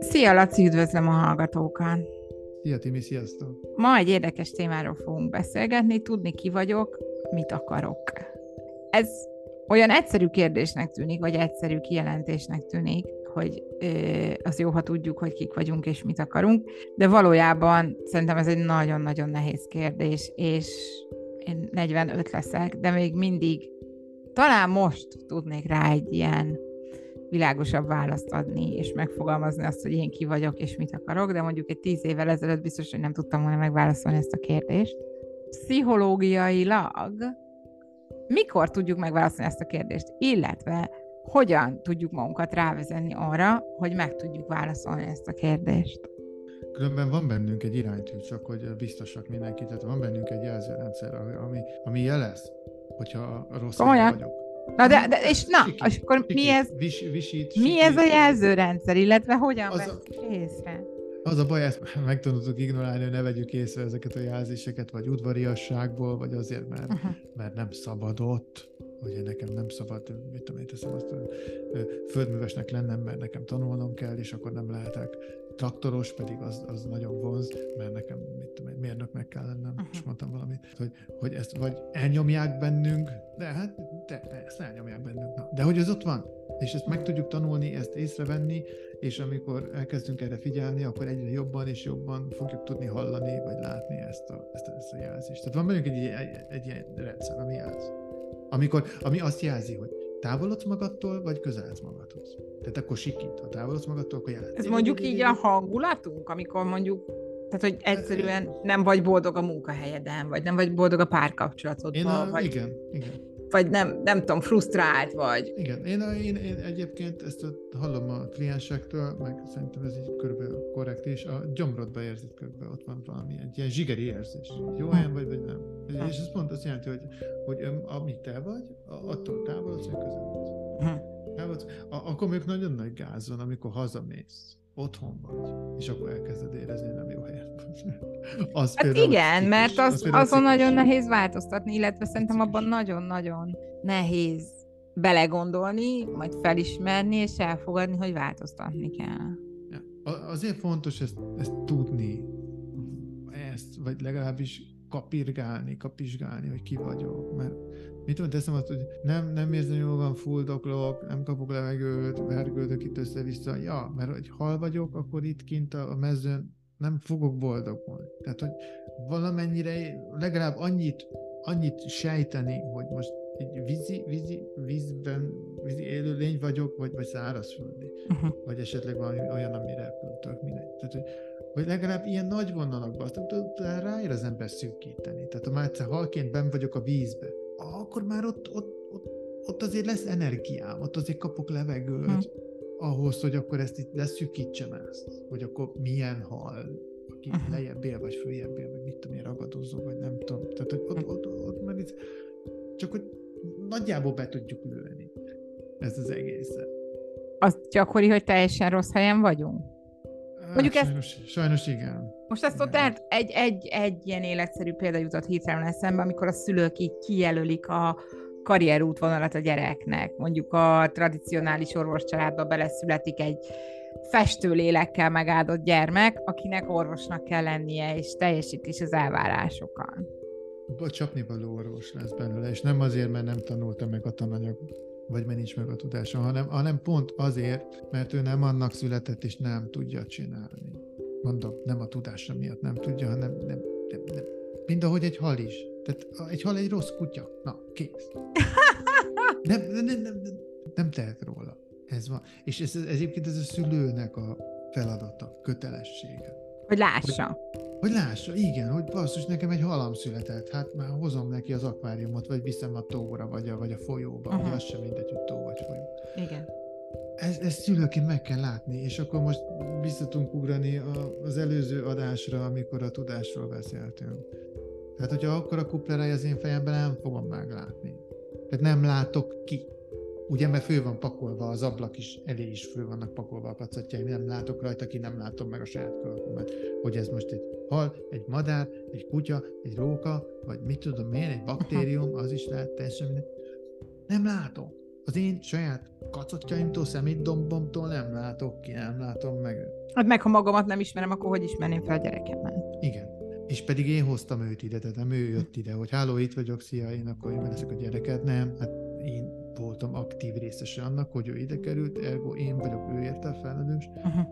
Szia, Laci, üdvözlöm a hallgatókat! Szia, Timi, sziasztok! Ma egy érdekes témáról fogunk beszélgetni, tudni ki vagyok, mit akarok. Ez olyan egyszerű kérdésnek tűnik, vagy egyszerű kijelentésnek tűnik, hogy az jó, ha tudjuk, hogy kik vagyunk és mit akarunk, de valójában szerintem ez egy nagyon-nagyon nehéz kérdés, és én 45 leszek, de még mindig talán most tudnék rá egy ilyen világosabb választ adni, és megfogalmazni azt, hogy én ki vagyok, és mit akarok, de mondjuk egy tíz évvel ezelőtt biztos, hogy nem tudtam volna megválaszolni ezt a kérdést. Pszichológiailag mikor tudjuk megválaszolni ezt a kérdést, illetve hogyan tudjuk magunkat rávezetni arra, hogy meg tudjuk válaszolni ezt a kérdést. Különben van bennünk egy iránytű, csak hogy biztosak mindenki, tehát van bennünk egy jelzőrendszer, ami, ami jelez, hogyha rossz vagyok. Na de, de és na, Siki, és akkor Siki, mi ez, vis, visít, mi ez a jelzőrendszer, illetve hogyan az észre? Az a baj, ezt megtanultuk ignorálni, hogy ne vegyük észre ezeket a jelzéseket, vagy udvariasságból, vagy azért, mert, uh-huh. mert nem szabadott, hogy nekem nem szabad, mit tudom én teszem azt, földművesnek lennem, mert nekem tanulnom kell, és akkor nem lehetek traktoros, pedig az, az nagyon vonz, mert nekem mit tudom, mérnöknek kell lennem, uh-huh. és mondtam valamit, hogy, hogy ezt vagy elnyomják bennünk, de hát de, ezt elnyomják bennünk. Na, de hogy ez ott van, és ezt meg tudjuk tanulni, ezt észrevenni, és amikor elkezdünk erre figyelni, akkor egyre jobban és jobban fogjuk tudni hallani, vagy látni ezt a, ezt a, ezt a jelzést. Tehát van bennünk egy, egy, egy ilyen rendszer, ami jelz. Amikor, ami azt jelzi, hogy távolodsz magadtól, vagy közeledsz magadhoz. Tehát akkor sikít. Ha távolodsz magadtól, akkor jelent. Ez mondjuk így a hangulatunk, amikor mondjuk tehát, hogy egyszerűen nem vagy boldog a munkahelyeden, vagy nem vagy boldog a párkapcsolatodban. Én vagy... Igen, igen vagy nem, nem tudom, frusztrált vagy. Igen, én, én, én egyébként ezt hallom a kliensektől, meg szerintem ez így körülbelül korrekt is, a gyomrodba érzed körülbelül, ott van valami, egy ilyen zsigeri érzés. Jó hm. helyen vagy, vagy nem. Hm. És ez pont azt jelenti, hogy, hogy ami te vagy, attól távolodsz, hogy közeledsz. Hm. Akkor még nagyon nagy gáz van, amikor hazamész otthon vagy, és akkor elkezded érezni, nem jó helyen az hát igen, mert az, az azon nagyon nehéz változtatni, illetve szerintem abban nagyon-nagyon nehéz belegondolni, majd felismerni, és elfogadni, hogy változtatni kell. Azért fontos ezt, ezt tudni, ezt, vagy legalábbis kapirgálni, kapizsgálni, hogy ki vagyok, mert mit tudom, teszem azt, hogy nem, nem érzem jól van, fuldoklok, nem kapok levegőt, vergődök itt össze-vissza. Ja, mert hogy hal vagyok, akkor itt kint a mezőn nem fogok boldogulni. Tehát, hogy valamennyire legalább annyit, annyit sejteni, hogy most egy vízi, vízi, vízben, vízi élőlény vagyok, vagy, vagy szárazföldi. Uh-huh. Vagy esetleg valami olyan, ami repültök, mindegy. Tehát, hogy, hogy legalább ilyen nagy vonalakban, azt ráér az ember szűkíteni. Tehát ha már egyszer halként ben vagyok a vízbe, akkor már ott, ott, ott, ott azért lesz energiám, ott azért kapok levegőt, hmm. ahhoz, hogy akkor ezt itt leszűkítsem ezt, hogy akkor milyen hal, aki uh-huh. lejjebb él, vagy följebb él, vagy mit tudom én, ragadozó, vagy nem tudom. Tehát, hogy ott, ott, ott, ott már itt, csak hogy nagyjából be tudjuk lőni ezt az egészet. Az gyakori, hogy teljesen rossz helyen vagyunk? Mondjuk hát, sajnos, ezt, sajnos igen. Most ezt ott egy, egy, egy, egy ilyen életszerű példa jutott hirtelen eszembe, amikor a szülők így kijelölik a karrierútvonalat a gyereknek. Mondjuk a tradicionális orvoscsaládba beleszületik egy festő lélekkel megáldott gyermek, akinek orvosnak kell lennie, és teljesít is az elvárásokat. Csapni való orvos lesz belőle, és nem azért, mert nem tanulta meg a tananyagot vagy mert nincs meg a tudása, hanem, hanem pont azért, mert ő nem annak született, és nem tudja csinálni. Mondom, nem a tudása miatt nem tudja, hanem nem, nem, nem. mind ahogy egy hal is. Tehát egy hal egy rossz kutya. Na, kész. Nem, nem, nem, nem, nem tehet róla. Ez van. És ez, ez egyébként ez a szülőnek a feladata, kötelessége. Hogy lássa. Hogy, hogy lássa, igen, hogy basszus, nekem egy halam született, hát már hozom neki az akváriumot, vagy viszem a tóra, vagy a, vagy a folyóba, uh-huh. az sem mindegy, hogy tó vagy folyó. Igen. Ez, ezt szülőként meg kell látni, és akkor most vissza tudunk ugrani a, az előző adásra, amikor a tudásról beszéltünk. Tehát, hogyha akkor a kupleráj az én fejemben, nem fogom meglátni. Tehát nem látok ki. Ugye, mert fő van pakolva, az ablak is, elé is fő vannak pakolva a pacatjaim, nem látok rajta ki, nem látom meg a saját kölkömet, hogy ez most egy hal, egy madár, egy kutya, egy róka, vagy mit tudom én, egy baktérium, az is lehet teljesen minden. Nem látom. az én saját kacotjaimtól, szemétdombomtól nem látok ki, nem látom meg. Hát meg ha magamat nem ismerem, akkor hogy ismerném fel a gyerekemet? Igen. És pedig én hoztam őt ide, tehát nem ő jött ide, hogy háló, itt vagyok, szia, én akkor én leszek a gyereket. Nem, hát voltam aktív részese annak, hogy ő ide került, ergo én vagyok ő érte felelős. Uh-huh.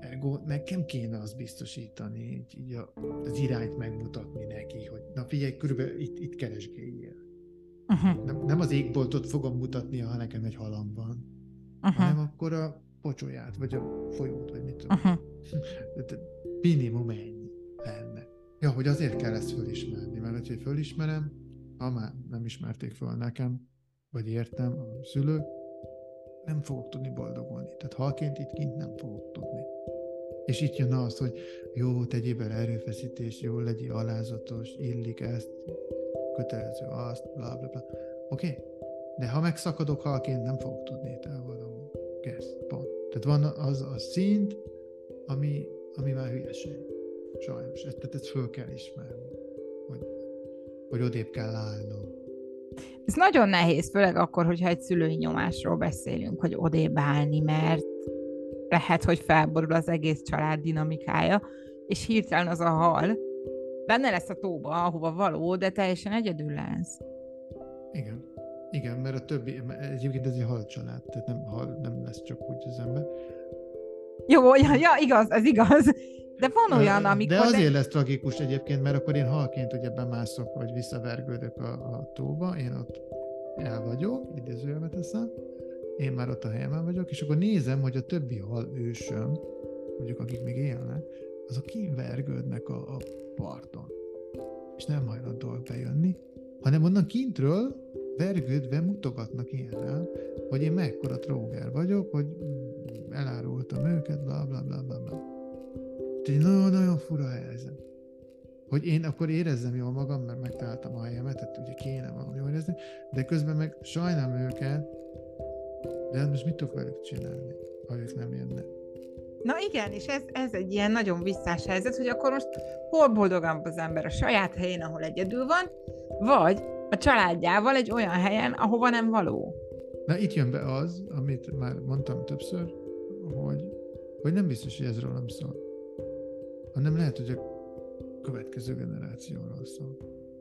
Ergo nekem kéne azt biztosítani, így, így a, az irányt megmutatni neki, hogy na figyelj, körülbelül itt, itt keresgéljél. Uh-huh. Nem, nem az égboltot fogom mutatni, ha nekem egy halam van, uh-huh. hanem akkor a pocsóját, vagy a folyót, vagy mit tudom. Uh-huh. Minimum ennyi lenne. Ja, hogy azért kell ezt fölismerni, mert hogyha fölismerem, ha már nem ismerték föl nekem, vagy értem a szülő, nem fogok tudni boldogulni. Tehát halként itt kint nem fogok tudni. És itt jön az, hogy jó, tegyél bele erőfeszítés, jó, legyél alázatos, illik ezt, kötelező azt, bla bla bla. Oké? Okay? De ha megszakadok halként, nem fogok tudni elboldogulni. Kész, pont. Tehát van az a szint, ami, ami már hülyeség. Sajnos. Ezt, tehát ezt föl kell ismerni. Hogy, hogy odébb kell állnom. Ez nagyon nehéz, főleg akkor, hogyha egy szülői nyomásról beszélünk, hogy odébb állni, mert lehet, hogy felborul az egész család dinamikája, és hirtelen az a hal benne lesz a tóba, ahova való, de teljesen egyedül lesz. Igen. Igen, mert a többi, egyébként ez egy hal család, tehát nem, hal, nem lesz csak úgy az ember. Jó, ja, ja, igaz, ez igaz. De van olyan, amikor... De azért de... lesz tragikus egyébként, mert akkor én halként ugye bemászok, vagy visszavergődök a, a tóba, én ott el vagyok, idézőjelbe teszem, én már ott a helyemen vagyok, és akkor nézem, hogy a többi hal ősöm, mondjuk akik még élnek, azok kivergődnek a, a parton. És nem hajlandóak bejönni, hanem onnan kintről vergődve mutogatnak ilyenel, hogy én mekkora tróger vagyok, hogy elárultam őket, bla bla bla bla bla. Tehát nagyon-nagyon fura helyzet. Hogy én akkor érezzem jól magam, mert megtaláltam a helyemet, tehát ugye kéne valami jól érezni, de közben meg sajnálom őket, de hát most mit tudok velük csinálni, ha ők nem jönnek? Na igen, és ez, ez egy ilyen nagyon visszás helyzet, hogy akkor most hol boldogabb az ember a saját helyén, ahol egyedül van, vagy a családjával egy olyan helyen, ahova nem való. Na itt jön be az, amit már mondtam többször, hogy, hogy nem biztos, hogy ez rólam szól. Hanem lehet, hogy a következő generációról szól.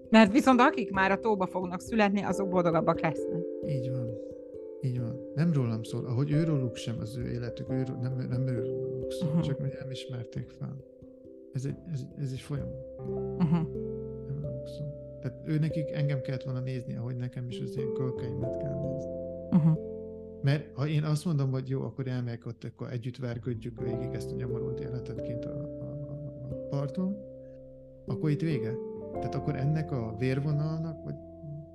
Mert viszont akik már a tóba fognak születni, azok boldogabbak lesznek. Így van. Így van. Nem rólam szól. Ahogy őróluk sem az ő életük, ő, nem, nem őróluk szól, uh-huh. csak hogy nem ismerték fel. Ez egy, ez, ez egy folyamat. Uh-huh. Nem róluk szól. Tehát ő nekik engem kellett volna nézni, ahogy nekem is az én kölkeimet kell nézni. Uh-huh. Mert ha én azt mondom, hogy jó, akkor elmegyek ott, akkor együtt vergődjük végig ezt a nyomorult életet kint a, a, a parton, akkor itt vége. Tehát akkor ennek a vérvonalnak, vagy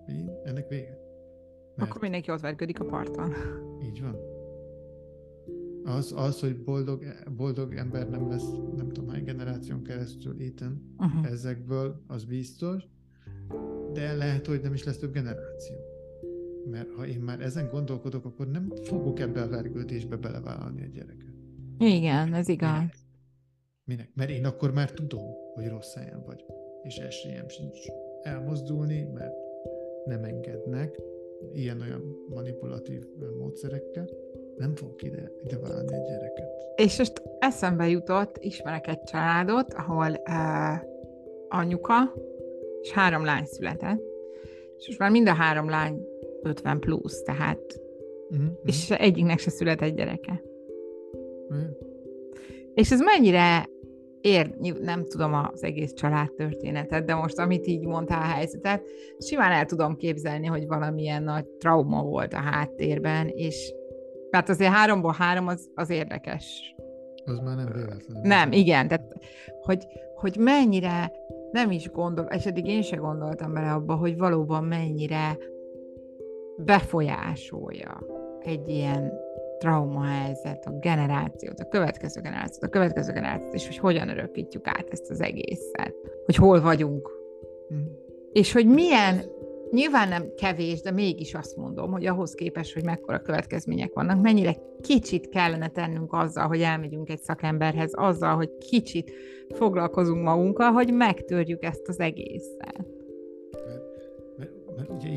mi? Ennek vége. Mert... Akkor mindenki ott vergődik a parton. Így van. Az, az hogy boldog, boldog ember nem lesz, nem tudom hány generáción keresztül éten uh-huh. ezekből, az biztos, de lehet, hogy nem is lesz több generáció. Mert ha én már ezen gondolkodok, akkor nem fogok ebbe a vergődésbe belevállalni a gyereket. Igen, ez igaz. Minek? Minek? Mert én akkor már tudom, hogy rossz helyen vagyok, és esélyem sincs elmozdulni, mert nem engednek, ilyen-olyan manipulatív módszerekkel, nem fogok ide, ide válni egy gyereket. És most eszembe jutott, ismerek egy családot, ahol uh, anyuka és három lány született, és most már mind a három lány 50 plusz, tehát uh-huh, és egyiknek se született gyereke. Uh-huh. És ez mennyire ér, nem tudom az egész családtörténetet, de most amit így mondtál a helyzetet, simán el tudom képzelni, hogy valamilyen nagy trauma volt a háttérben, és mert azért háromból három az, az érdekes. Az már nem véletlen. Nem, igen, tehát hogy, hogy mennyire nem is gondol, és eddig én se gondoltam bele abba, hogy valóban mennyire befolyásolja egy ilyen traumahelyzet, a generációt, a következő generációt, a következő generációt, és hogy hogyan örökítjük át ezt az egészet, hogy hol vagyunk. Mm. És hogy milyen, nyilván nem kevés, de mégis azt mondom, hogy ahhoz képest, hogy mekkora következmények vannak, mennyire kicsit kellene tennünk azzal, hogy elmegyünk egy szakemberhez, azzal, hogy kicsit foglalkozunk magunkkal, hogy megtörjük ezt az egészet. Ugye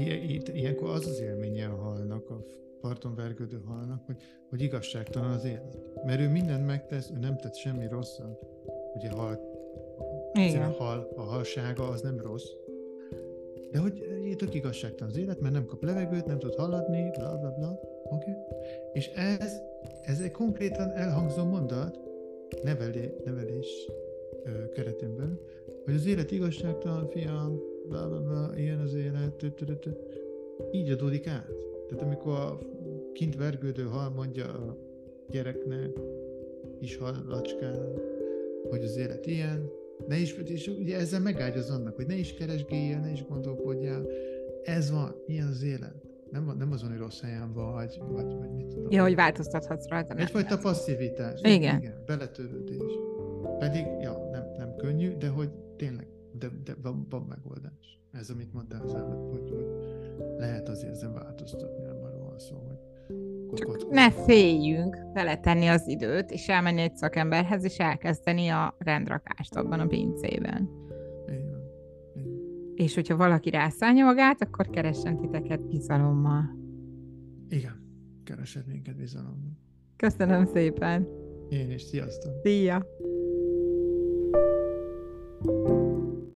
ilyenkor az az élménye halnak a parton vergődő halnak, hogy, hogy igazságtalan az élet. Mert ő mindent megtesz, ő nem tett semmi rosszat. Ugye hal, a hal, a halsága az nem rossz. De hogy tök igazságtalan az élet, mert nem kap levegőt, nem tud haladni, bla bla bla. Oké? Okay? És ez, ez egy konkrétan elhangzó mondat, nevelé, nevelés ö, keretén belül, hogy az élet igazságtalan, fiam, bla bla bla, ilyen az élet, tü, tü, tü, így adódik át. Tehát amikor a kint vergődő hal mondja a gyereknek, is hallacskának, hogy az élet ilyen, ne is, és ugye ezzel megágyaz annak, hogy ne is keresgéljél, ne is gondolkodjál, ez van, ilyen az élet. Nem, nem azon, hogy rossz helyen vagy, vagy, vagy mit tudom. Ja, hogy változtathatsz rajta. nem Egyfajta lesz. passzivitás. Igen. Igen, beletörődés. Pedig, ja, nem, nem könnyű, de hogy tényleg, de, de van, van megoldás. Ez, amit mondtál az előbb, hogy, hogy lehet azért ezen változtatni, nem arról van szó, hogy Csak ne féljünk beletenni az időt, és elmenni egy szakemberhez, és elkezdeni a rendrakást abban a pincében. Így van. És hogyha valaki rászállja magát, akkor keressen titeket bizalommal. Igen, keresed minket bizalommal. Köszönöm szépen. Én is, sziasztok! Szia!